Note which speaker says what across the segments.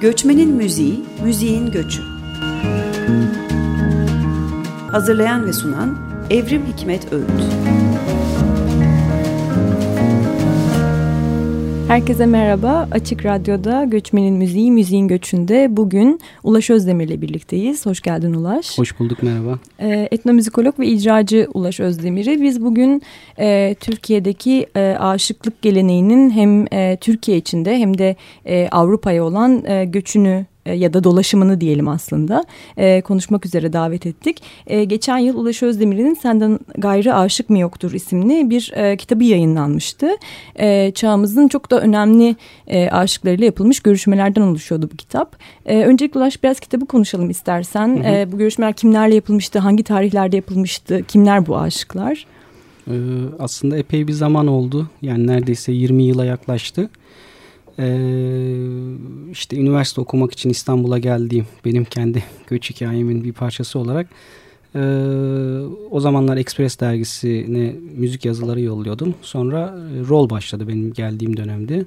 Speaker 1: Göçmenin Müziği, Müziğin Göçü. Hazırlayan ve sunan Evrim Hikmet Öğüt.
Speaker 2: Herkese merhaba. Açık Radyo'da Göçmenin Müziği, Müziğin Göçü'nde bugün Ulaş Özdemir'le birlikteyiz. Hoş geldin Ulaş.
Speaker 3: Hoş bulduk, merhaba.
Speaker 2: Ee, etnomüzikolog ve icracı Ulaş Özdemir'i biz bugün e, Türkiye'deki e, aşıklık geleneğinin hem e, Türkiye içinde hem de e, Avrupa'ya olan e, göçünü ya da dolaşımını diyelim aslında e, konuşmak üzere davet ettik. E, geçen yıl Ulaş Özdemir'in Senden Gayrı Aşık mı Yoktur isimli bir e, kitabı yayınlanmıştı. E, çağımızın çok da önemli e, aşıklarıyla yapılmış görüşmelerden oluşuyordu bu kitap. E, öncelikle Ulaş biraz kitabı konuşalım istersen. Hı hı. E, bu görüşmeler kimlerle yapılmıştı, hangi tarihlerde yapılmıştı, kimler bu aşıklar?
Speaker 3: Ee, aslında epey bir zaman oldu. Yani neredeyse 20 yıla yaklaştı. Ee, işte üniversite okumak için İstanbul'a geldiğim benim kendi göç hikayemin bir parçası olarak e, o zamanlar Express dergisine müzik yazıları yolluyordum. Sonra e, rol başladı benim geldiğim dönemde.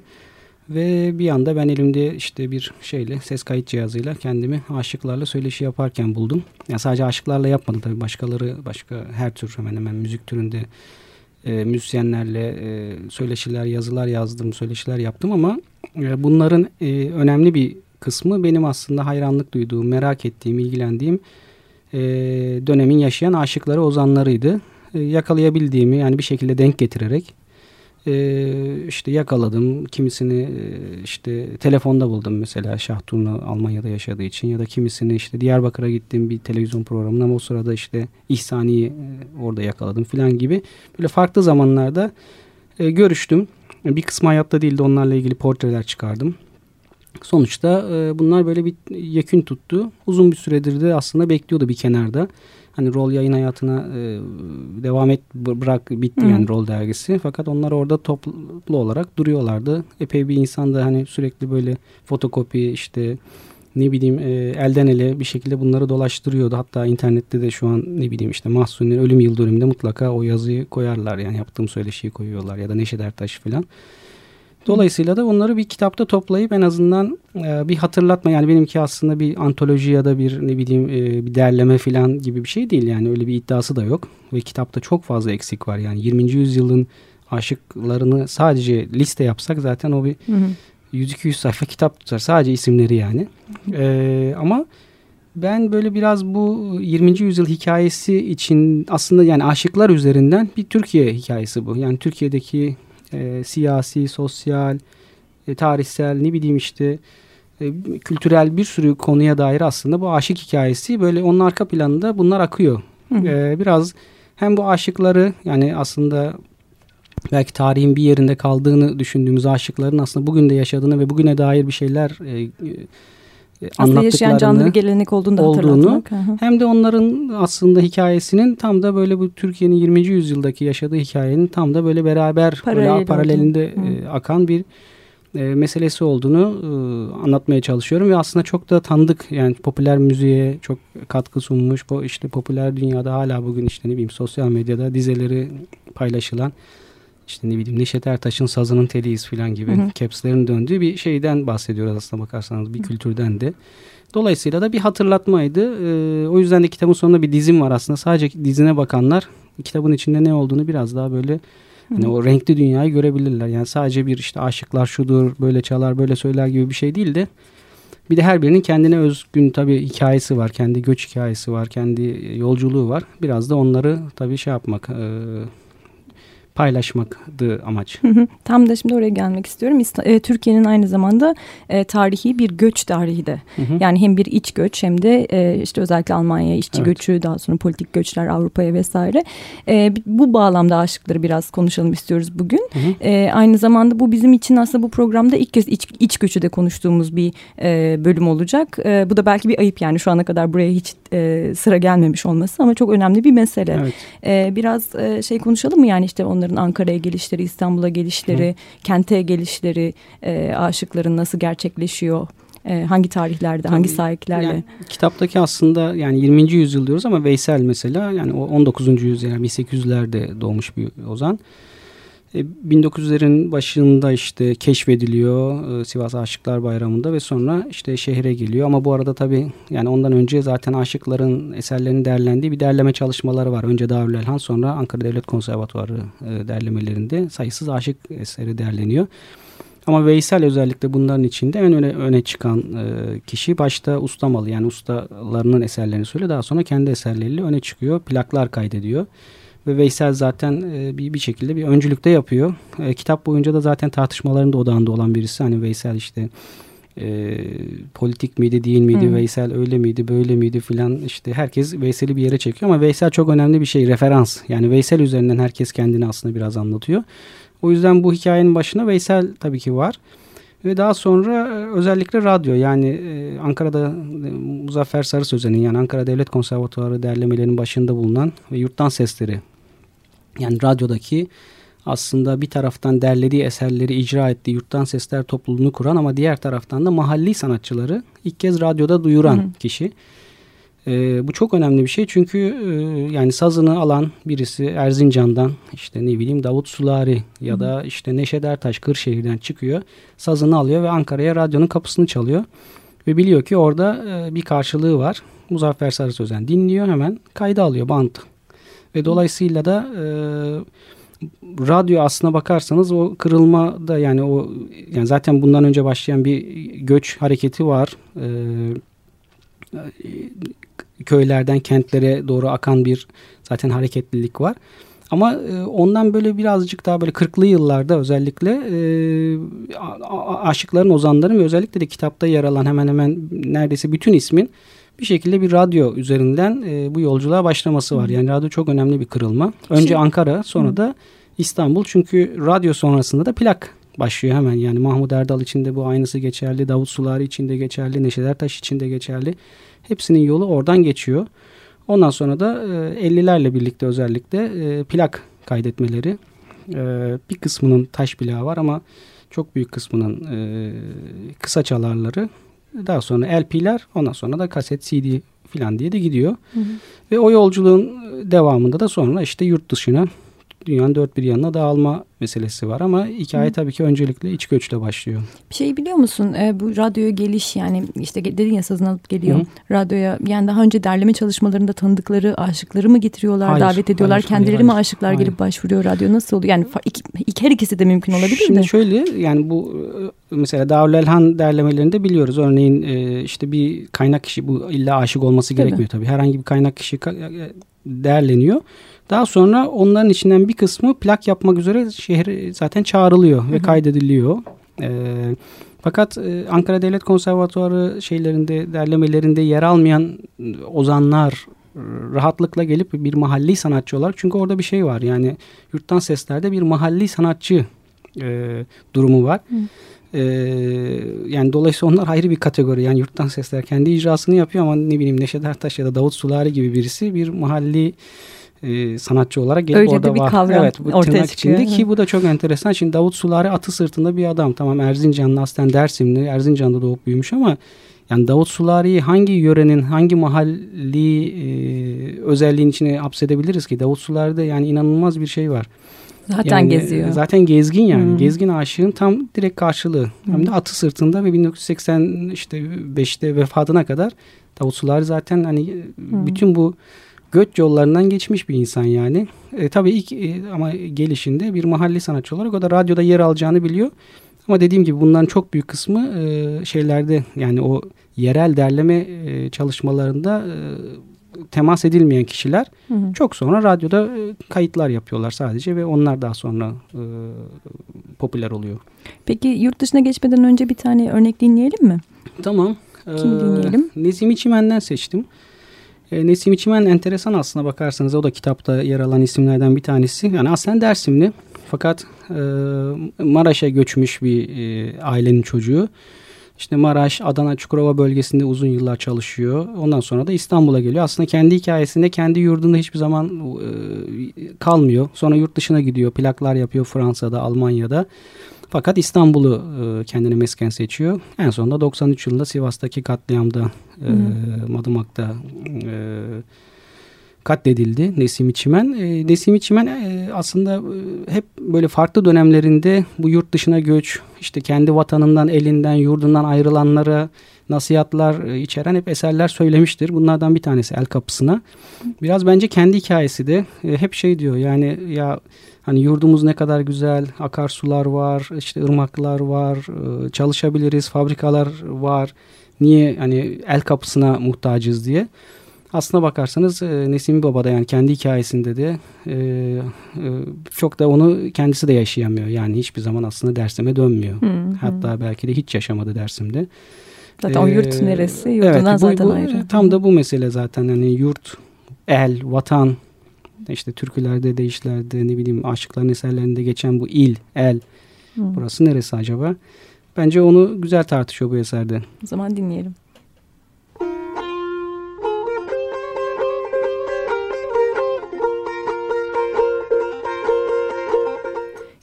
Speaker 3: Ve bir anda ben elimde işte bir şeyle ses kayıt cihazıyla kendimi aşıklarla söyleşi yaparken buldum. Yani sadece aşıklarla yapmadım tabii başkaları başka her tür hemen hemen müzik türünde e, müzisyenlerle e, söyleşiler yazılar yazdım söyleşiler yaptım ama ee, bunların e, önemli bir kısmı benim aslında hayranlık duyduğum, merak ettiğim, ilgilendiğim e, dönemin yaşayan aşıkları, ozanlarıydı. E, yakalayabildiğimi yani bir şekilde denk getirerek e, işte yakaladım. Kimisini işte telefonda buldum mesela Şahturnu Almanya'da yaşadığı için ya da kimisini işte Diyarbakır'a gittiğim bir televizyon programında ama o sırada işte İhsani'yi orada yakaladım filan gibi böyle farklı zamanlarda görüştüm. Bir kısmı hayatta değildi onlarla ilgili portreler çıkardım. Sonuçta e, bunlar böyle bir yekün tuttu. Uzun bir süredir de aslında bekliyordu bir kenarda. Hani rol yayın hayatına e, devam et bırak bitti Hı. yani rol dergisi. Fakat onlar orada toplu olarak duruyorlardı. Epey bir insan da hani sürekli böyle fotokopi işte ne bileyim e, elden ele bir şekilde bunları dolaştırıyordu. Hatta internette de şu an ne bileyim işte Mahsuni'nin ölüm yıl dönümünde mutlaka o yazıyı koyarlar. Yani yaptığım söyleşiyi koyuyorlar ya da Neşet Ertaş falan. Dolayısıyla da onları bir kitapta toplayıp en azından e, bir hatırlatma yani benimki aslında bir antoloji ya da bir ne bileyim e, bir derleme falan gibi bir şey değil yani öyle bir iddiası da yok ve kitapta çok fazla eksik var yani 20. yüzyılın aşıklarını sadece liste yapsak zaten o bir hı hı. 100-200 sayfa kitap tutar. Sadece isimleri yani. Ee, ama ben böyle biraz bu 20. yüzyıl hikayesi için aslında yani aşıklar üzerinden bir Türkiye hikayesi bu. Yani Türkiye'deki e, siyasi, sosyal, e, tarihsel ne bileyim işte e, kültürel bir sürü konuya dair aslında bu aşık hikayesi böyle onun arka planında bunlar akıyor. Hı hı. E, biraz hem bu aşıkları yani aslında belki tarihin bir yerinde kaldığını düşündüğümüz aşıkların aslında bugün de yaşadığını ve bugüne dair bir şeyler e,
Speaker 2: e aslında yaşayan canlı bir gelenek olduğunu da olduğunu,
Speaker 3: Hem de onların aslında hikayesinin tam da böyle bu Türkiye'nin 20. yüzyıldaki yaşadığı hikayenin tam da böyle beraber Paralel böyle paralelinde e, akan bir e, meselesi olduğunu e, anlatmaya çalışıyorum ve aslında çok da tanıdık. Yani popüler müziğe çok katkı sunmuş bu işte popüler dünyada hala bugün işte ne bileyim sosyal medyada dizeleri paylaşılan işte ne bileyim Neşet Ertaş'ın sazının teliyiz falan gibi hı hı. capslerin döndüğü bir şeyden bahsediyoruz aslında bakarsanız bir hı. kültürden de. Dolayısıyla da bir hatırlatmaydı. Ee, o yüzden de kitabın sonunda bir dizim var aslında. Sadece dizine bakanlar kitabın içinde ne olduğunu biraz daha böyle hani o renkli dünyayı görebilirler. Yani sadece bir işte aşıklar şudur, böyle çalar, böyle söyler gibi bir şey değil de bir de her birinin kendine özgün tabii hikayesi var. Kendi göç hikayesi var, kendi yolculuğu var. Biraz da onları tabii şey yapmak, e, paylaşmaktı amaç.
Speaker 2: Tam da şimdi oraya gelmek istiyorum. E, Türkiye'nin aynı zamanda e, tarihi bir göç tarihi de. Yani hem bir iç göç hem de e, işte özellikle Almanya'ya işçi evet. göçü daha sonra politik göçler Avrupa'ya vesaire. E, bu bağlamda aşıkları biraz konuşalım istiyoruz bugün. E, aynı zamanda bu bizim için aslında bu programda ilk kez iç, iç göçü de konuştuğumuz bir e, bölüm olacak. E, bu da belki bir ayıp yani şu ana kadar buraya hiç e, sıra gelmemiş olması ama çok önemli bir mesele. Evet. E, biraz e, şey konuşalım mı yani işte onların Ankara'ya gelişleri, İstanbul'a gelişleri, Hı. kente gelişleri, e, aşıkların nasıl gerçekleşiyor? E, hangi tarihlerde, Tabii, hangi sahiplerle?
Speaker 3: Yani, kitaptaki aslında yani 20. yüzyıl diyoruz ama Veysel mesela yani o 19. yüzyıl yani 1800'lerde doğmuş bir ozan. 1900'lerin başında işte keşfediliyor e, Sivas Aşıklar Bayramı'nda ve sonra işte şehre geliyor. Ama bu arada tabii yani ondan önce zaten aşıkların eserlerinin derlendiği bir derleme çalışmaları var. Önce Darülelhan sonra Ankara Devlet Konservatuarı e, derlemelerinde sayısız aşık eseri derleniyor. Ama Veysel özellikle bunların içinde en öne, öne çıkan e, kişi başta ustamalı yani ustalarının eserlerini söylüyor. Daha sonra kendi eserleriyle öne çıkıyor. Plaklar kaydediyor. Ve Veysel zaten e, bir, bir şekilde bir öncülükte yapıyor. E, kitap boyunca da zaten tartışmaların da odağında olan birisi. Hani Veysel işte e, politik miydi değil miydi hmm. Veysel öyle miydi böyle miydi filan işte herkes Veysel'i bir yere çekiyor ama Veysel çok önemli bir şey referans yani Veysel üzerinden herkes kendini aslında biraz anlatıyor. O yüzden bu hikayenin başına Veysel tabii ki var. Ve daha sonra e, özellikle radyo yani e, Ankara'da e, Muzaffer Sarı Sözen'in yani Ankara Devlet Konservatuarı derlemelerinin başında bulunan ve yurttan sesleri yani radyodaki aslında bir taraftan derlediği eserleri icra ettiği yurttan sesler topluluğunu kuran ama diğer taraftan da mahalli sanatçıları ilk kez radyoda duyuran hı hı. kişi. E, bu çok önemli bir şey çünkü e, yani sazını alan birisi Erzincan'dan işte ne bileyim Davut Sulari ya da işte Neşet Ertaş Kırşehir'den çıkıyor. Sazını alıyor ve Ankara'ya radyonun kapısını çalıyor. Ve biliyor ki orada e, bir karşılığı var. Muzaffer Sarı Sözen dinliyor hemen kayda alıyor bant. Ve dolayısıyla da e, radyo aslına bakarsanız o kırılma da yani o yani zaten bundan önce başlayan bir göç hareketi var. E, köylerden kentlere doğru akan bir zaten hareketlilik var. Ama ondan böyle birazcık daha böyle 40'lı yıllarda özellikle aşıkların, ozanların ve özellikle de kitapta yer alan hemen hemen neredeyse bütün ismin bir şekilde bir radyo üzerinden e, bu yolculuğa başlaması var. Yani radyo çok önemli bir kırılma. Önce şey, Ankara sonra Hı. da İstanbul. Çünkü radyo sonrasında da plak başlıyor hemen. Yani Mahmut Erdal için de bu aynısı geçerli. Davut Sulari için de geçerli. Neşet Ertaş için de geçerli. Hepsinin yolu oradan geçiyor. Ondan sonra da e, 50'lerle birlikte özellikle e, plak kaydetmeleri. E, bir kısmının taş plağı var ama çok büyük kısmının e, kısa çalarları. Daha sonra LP'ler ondan sonra da kaset CD falan diye de gidiyor. Hı hı. Ve o yolculuğun devamında da sonra işte yurt dışına dünyanın dört bir yanına dağılma meselesi var ama hikaye Hı. tabii ki öncelikle iç göçle başlıyor.
Speaker 2: Bir şey biliyor musun e, bu radyoya geliş yani işte dedin ya sazını alıp geliyor Hı. radyoya yani daha önce derleme çalışmalarında tanıdıkları aşıkları mı getiriyorlar hayır, davet ediyorlar hayır, kendileri hayır, mi aşıklar hayır. gelip başvuruyor radyo nasıl oluyor yani iki, iki, her ikisi de mümkün olabilir
Speaker 3: Şimdi
Speaker 2: de.
Speaker 3: şöyle yani bu e, mesela Darül Elhan derlemelerinde biliyoruz örneğin e, işte bir kaynak kişi bu illa aşık olması tabii. gerekmiyor tabii herhangi bir kaynak kişi derleniyor. Daha sonra onların içinden bir kısmı plak yapmak üzere şehir zaten çağrılıyor ve hı hı. kaydediliyor. E, fakat e, Ankara Devlet Konservatuarı şeylerinde derlemelerinde yer almayan ozanlar rahatlıkla gelip bir mahalli sanatçı olarak çünkü orada bir şey var yani yurttan seslerde bir mahalli sanatçı e, durumu var. Hı. Ee, yani dolayısıyla onlar ayrı bir kategori. Yani yurttan sesler kendi icrasını yapıyor ama ne bileyim Neşet Ertaş ya da Davut Sulari gibi birisi bir mahalli e, sanatçı olarak gelip
Speaker 2: Öyle
Speaker 3: orada
Speaker 2: bir var. Kavram evet, bu ortaya çıkıyor.
Speaker 3: içinde ki bu da çok enteresan. Şimdi Davut Sulari atı sırtında bir adam. Tamam Erzincanlı aslen Dersimli. Erzincan'da doğup büyümüş ama yani Davut Sulari'yi hangi yörenin, hangi mahalli e, özelliğin içine hapsedebiliriz ki? Davut Sulari'de yani inanılmaz bir şey var.
Speaker 2: Zaten yani, geziyor.
Speaker 3: Zaten gezgin yani. Hmm. Gezgin aşığın tam direkt karşılığı. Hmm. Hem de atı sırtında ve 1980 işte 5'te vefatına kadar Davut Sulari zaten hani hmm. bütün bu göç yollarından geçmiş bir insan yani. E, tabii ilk e, ama gelişinde bir mahalli sanatçı olarak o da radyoda yer alacağını biliyor. Ama dediğim gibi bundan çok büyük kısmı e, şeylerde yani o yerel derleme e, çalışmalarında e, temas edilmeyen kişiler hı hı. çok sonra radyoda e, kayıtlar yapıyorlar sadece ve onlar daha sonra e, popüler oluyor.
Speaker 2: Peki yurt dışına geçmeden önce bir tane örnek dinleyelim mi?
Speaker 3: Tamam.
Speaker 2: Kim ee, dinleyelim?
Speaker 3: Nezimi Çimen'den seçtim. E, Nesim İçimen enteresan aslına bakarsanız. O da kitapta yer alan isimlerden bir tanesi. Yani aslen Dersimli. Fakat e, Maraş'a göçmüş bir e, ailenin çocuğu. İşte Maraş, Adana, Çukurova bölgesinde uzun yıllar çalışıyor. Ondan sonra da İstanbul'a geliyor. Aslında kendi hikayesinde kendi yurdunda hiçbir zaman e, kalmıyor. Sonra yurt dışına gidiyor. Plaklar yapıyor Fransa'da, Almanya'da. Fakat İstanbul'u e, kendine mesken seçiyor. En sonunda 93 yılında Sivas'taki katliamda, e, Madımak'ta e, katledildi Nesim Çimen. E, Nesim Çimen e, aslında e, hep böyle farklı dönemlerinde bu yurt dışına göç, işte kendi vatanından, elinden, yurdundan ayrılanlara nasihatlar e, içeren hep eserler söylemiştir. Bunlardan bir tanesi El Kapısına. Biraz bence kendi hikayesi de e, hep şey diyor yani ya hani yurdumuz ne kadar güzel, akarsular var, işte ırmaklar var, e, çalışabiliriz, fabrikalar var. Niye hani el kapısına muhtacız diye. Aslına bakarsanız e, Nesimi Baba da yani kendi hikayesinde de e, e, çok da onu kendisi de yaşayamıyor. Yani hiçbir zaman aslında dersime dönmüyor. Hı, Hatta hı. belki de hiç yaşamadı dersimde.
Speaker 2: Zaten ee, o yurt neresi? Yurdundan evet, bu, zaten
Speaker 3: bu,
Speaker 2: ayrı.
Speaker 3: Tam da bu mesele zaten. Hani yurt, el, vatan, işte türkülerde, deyişlerde, ne bileyim aşıkların eserlerinde geçen bu il, el. Hı. Burası neresi acaba? Bence onu güzel tartışıyor bu eserde.
Speaker 2: O zaman dinleyelim.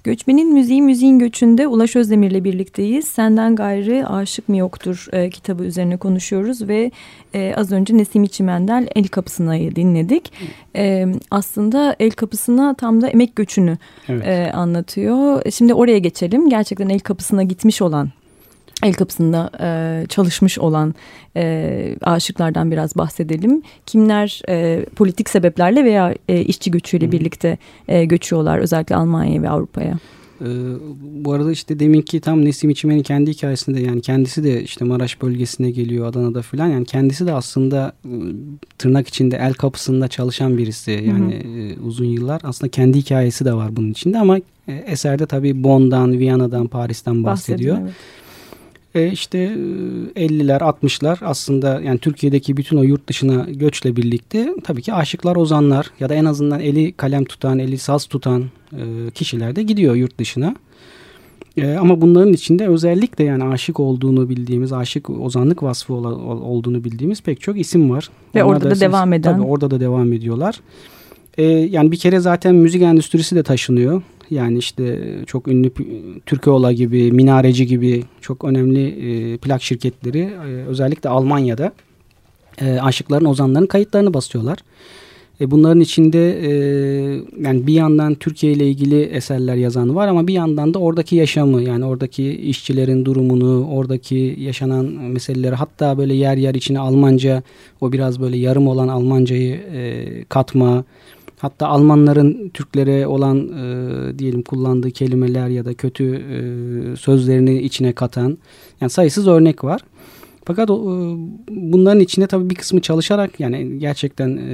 Speaker 2: Göçmenin Müziği Müziğin Göçünde Ulaş Özdemir'le birlikteyiz. Senden gayrı aşık mı yoktur e, kitabı üzerine konuşuyoruz ve e, az önce Nesim İçimendel El Kapısına'yı dinledik. E, aslında El Kapısına tam da emek göçünü evet. e, anlatıyor. Şimdi oraya geçelim. Gerçekten El Kapısına gitmiş olan el kapısında e, çalışmış olan e, aşıklardan biraz bahsedelim. Kimler e, politik sebeplerle veya e, işçi göçüyle Hı. birlikte e, göçüyorlar özellikle Almanya'ya ve Avrupa'ya?
Speaker 3: Ee, bu arada işte deminki tam Nesim İçimen'in kendi hikayesinde yani kendisi de işte Maraş bölgesine geliyor Adana'da filan yani kendisi de aslında tırnak içinde el kapısında çalışan birisi yani hı hı. Uzun yıllar aslında kendi hikayesi de var bunun içinde ama eserde tabii Bonn'dan, Viyana'dan, Paris'ten bahsediyor. bahsediyor evet. E işte 50'ler 60'lar aslında yani Türkiye'deki bütün o yurt dışına göçle birlikte tabii ki aşıklar ozanlar ya da en azından eli kalem tutan eli saz tutan e, kişiler de gidiyor yurt dışına. E, ama bunların içinde özellikle yani aşık olduğunu bildiğimiz, aşık ozanlık vasfı olduğunu bildiğimiz pek çok isim var.
Speaker 2: Ve Onlar orada da, da devam eden.
Speaker 3: Tabii orada da devam ediyorlar. E, yani bir kere zaten müzik endüstrisi de taşınıyor. Yani işte çok ünlü Türkoğla gibi, Minareci gibi çok önemli e, plak şirketleri e, özellikle Almanya'da e, aşıkların, ozanların kayıtlarını basıyorlar. E, bunların içinde e, yani bir yandan Türkiye ile ilgili eserler yazan var ama bir yandan da oradaki yaşamı yani oradaki işçilerin durumunu, oradaki yaşanan meseleleri hatta böyle yer yer içine Almanca o biraz böyle yarım olan Almancayı e, katma, Hatta Almanların Türklere olan e, diyelim kullandığı kelimeler ya da kötü e, sözlerini içine katan yani sayısız örnek var. Fakat o, e, bunların içinde tabii bir kısmı çalışarak yani gerçekten e,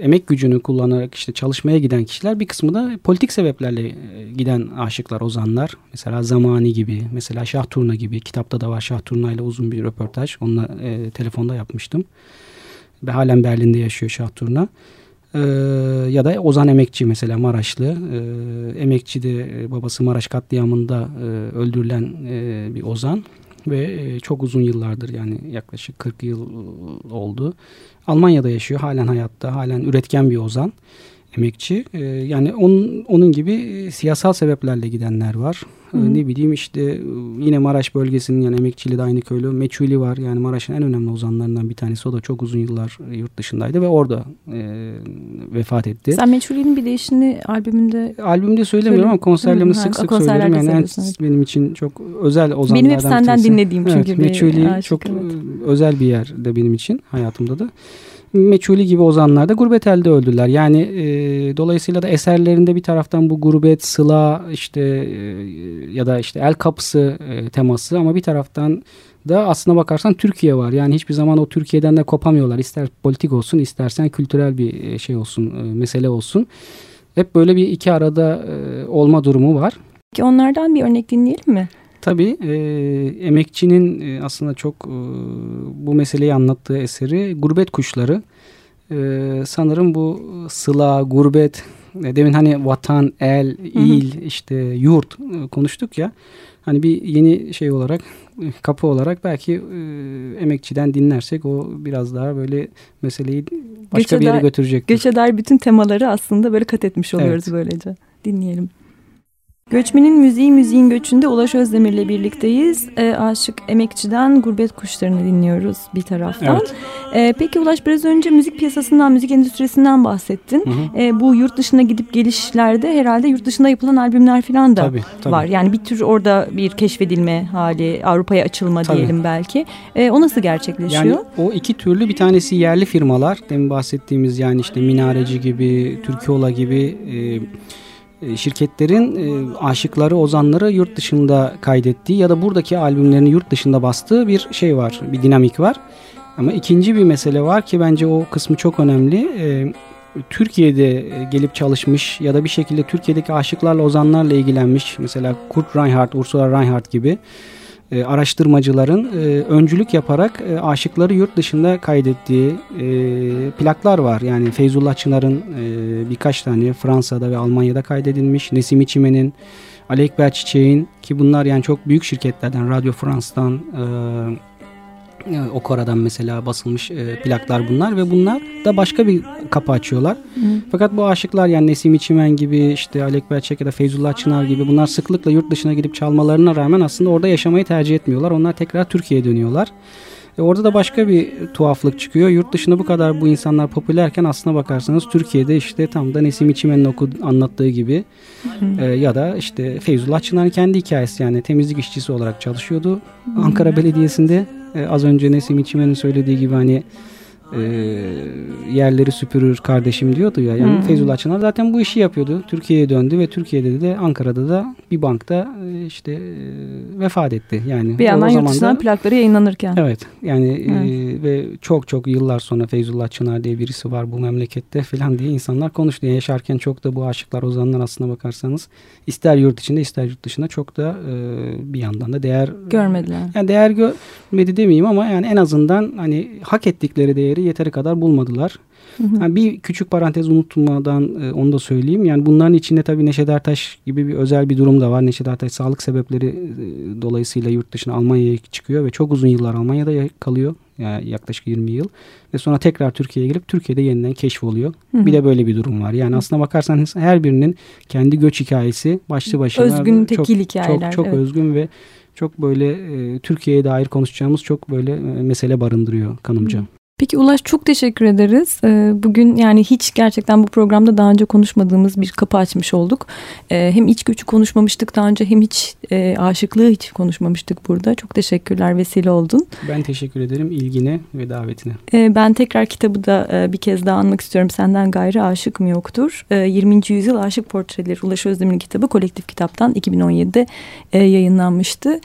Speaker 3: emek gücünü kullanarak işte çalışmaya giden kişiler bir kısmı da politik sebeplerle e, giden aşıklar, ozanlar. Mesela Zamani gibi, mesela Şah Turna gibi kitapta da var Şah Turna ile uzun bir röportaj. Onunla e, telefonda yapmıştım. Ve halen Berlin'de yaşıyor Şah Turna. Ee, ya da Ozan Emekçi mesela Maraşlı. Ee, Emekçi de e, babası Maraş katliamında e, öldürülen e, bir Ozan ve e, çok uzun yıllardır yani yaklaşık 40 yıl oldu. Almanya'da yaşıyor halen hayatta halen üretken bir Ozan emekçi. E, yani onun, onun gibi e, siyasal sebeplerle gidenler var. Hı. Ne bileyim işte e, yine Maraş bölgesinin yani emekçili de aynı köylü. Meçhuli var. Yani Maraş'ın en önemli ozanlarından bir tanesi. O da çok uzun yıllar yurt dışındaydı ve orada e, vefat etti.
Speaker 2: Sen Meçhuli'nin bir değişini albümünde...
Speaker 3: Albümde söylemiyorum ama konserlerimde sık sık söylüyorum. Yani evet. benim için çok özel ozanlardan
Speaker 2: Benim hep senden dinlediğim çünkü.
Speaker 3: Evet, Meçhuli çok evet. özel bir yerde benim için hayatımda da. Meçhuli gibi ozanlar da gurbet elde öldüler. Yani e, dolayısıyla da eserlerinde bir taraftan bu gurbet, sıla işte e, ya da işte el kapısı e, teması ama bir taraftan da aslına bakarsan Türkiye var. Yani hiçbir zaman o Türkiye'den de kopamıyorlar. İster politik olsun istersen kültürel bir e, şey olsun, e, mesele olsun. Hep böyle bir iki arada e, olma durumu var.
Speaker 2: Onlardan bir örnek dinleyelim mi?
Speaker 3: Tabii e, emekçinin e, aslında çok e, bu meseleyi anlattığı eseri Gurbet Kuşları. E, sanırım bu sıla, gurbet, e, demin hani vatan, el, il, hı hı. işte yurt e, konuştuk ya. Hani bir yeni şey olarak, e, kapı olarak belki e, emekçiden dinlersek o biraz daha böyle meseleyi başka göçe bir yere götürecektir.
Speaker 2: Göçe dair bütün temaları aslında böyle kat etmiş oluyoruz evet. böylece. Dinleyelim. Göçmenin Müziği Müziğin Göçünde Ulaş Özdemir'le birlikteyiz. E, Aşık Emekçi'den Gurbet Kuşlarını dinliyoruz bir taraftan. Evet. E, peki Ulaş biraz önce müzik piyasasından, müzik endüstrisinden bahsettin. Hı hı. E, bu yurt dışına gidip gelişlerde herhalde yurt dışında yapılan albümler falan da tabii, tabii. var. Yani bir tür orada bir keşfedilme hali, Avrupa'ya açılma tabii. diyelim belki. E, o nasıl gerçekleşiyor?
Speaker 3: Yani o iki türlü bir tanesi yerli firmalar. Demin bahsettiğimiz yani işte Minareci gibi, Türkiyola gibi... E, şirketlerin e, aşıkları, ozanları yurt dışında kaydettiği ya da buradaki albümlerini yurt dışında bastığı bir şey var, bir dinamik var. Ama ikinci bir mesele var ki bence o kısmı çok önemli. E, Türkiye'de gelip çalışmış ya da bir şekilde Türkiye'deki aşıklarla, ozanlarla ilgilenmiş mesela Kurt Reinhardt, Ursula Reinhardt gibi e, araştırmacıların e, öncülük yaparak e, aşıkları yurt dışında kaydettiği e, plaklar var. Yani Feyzullah Çınar'ın e, birkaç tane Fransa'da ve Almanya'da kaydedilmiş. Nesim İçimen'in, Ali Ekber Çiçek'in ki bunlar yani çok büyük şirketlerden, Radio France'dan, e, Okora'dan mesela basılmış e, plaklar bunlar ve bunlar da başka bir kapı açıyorlar. Hı. Fakat bu aşıklar yani Nesim İçimen gibi işte Alek Belçek ya da Feyzullah Çınar gibi bunlar sıklıkla yurt dışına gidip çalmalarına rağmen aslında orada yaşamayı tercih etmiyorlar. Onlar tekrar Türkiye'ye dönüyorlar. E orada da başka bir tuhaflık çıkıyor. Yurt dışında bu kadar bu insanlar popülerken aslına bakarsanız Türkiye'de işte tam da Nesim İçimen'in oku, anlattığı gibi e, ya da işte Feyzullah Çınar'ın kendi hikayesi yani temizlik işçisi olarak çalışıyordu. Ankara Belediyesi'nde az önce Nesim İçimen'in söylediği gibi hani e, yerleri süpürür kardeşim diyordu ya. Yani hmm. Feyzullah Çınar zaten bu işi yapıyordu. Türkiye'ye döndü ve Türkiye'de de Ankara'da da bir bankta e, işte e, vefat etti. Yani
Speaker 2: bir yandan yurt dışından plakları yayınlanırken.
Speaker 3: Evet. Yani evet. E, ve çok çok yıllar sonra Feyzullah Çınar diye birisi var bu memlekette falan diye insanlar konuştu. Yani yaşarken çok da bu aşıklar ozanlar aslına bakarsanız ister yurt içinde ister yurt dışında çok da e, bir yandan da değer
Speaker 2: görmediler.
Speaker 3: Yani değer görmedi demeyeyim ama yani en azından hani hak ettikleri değeri yeteri kadar bulmadılar. Yani bir küçük parantez unutmadan e, onu da söyleyeyim. Yani bunların içinde tabii Neşet Ertaş gibi bir özel bir durum da var. Neşet Ertaş sağlık sebepleri e, dolayısıyla yurt dışına Almanya'ya çıkıyor ve çok uzun yıllar Almanya'da kalıyor. Yani yaklaşık 20 yıl. Ve sonra tekrar Türkiye'ye gelip Türkiye'de yeniden keşfoluyor. Hı hı. Bir de böyle bir durum var. Yani aslına bakarsanız her birinin kendi göç hikayesi başlı başına
Speaker 2: özgün tekil çok,
Speaker 3: hikayeler. Çok, çok evet. özgün ve çok böyle e, Türkiye'ye dair konuşacağımız çok böyle e, mesele barındırıyor kanımca. Hı.
Speaker 2: Peki Ulaş çok teşekkür ederiz. Ee, bugün yani hiç gerçekten bu programda daha önce konuşmadığımız bir kapı açmış olduk. Ee, hem iç gücü konuşmamıştık daha önce hem hiç e, aşıklığı hiç konuşmamıştık burada. Çok teşekkürler vesile oldun.
Speaker 3: Ben teşekkür ederim ilgine ve davetine.
Speaker 2: Ee, ben tekrar kitabı da e, bir kez daha anmak istiyorum. Senden gayrı aşık mı yoktur? 20. yüzyıl aşık portreleri Ulaş Özdemir'in kitabı kolektif kitaptan 2017'de e, yayınlanmıştı.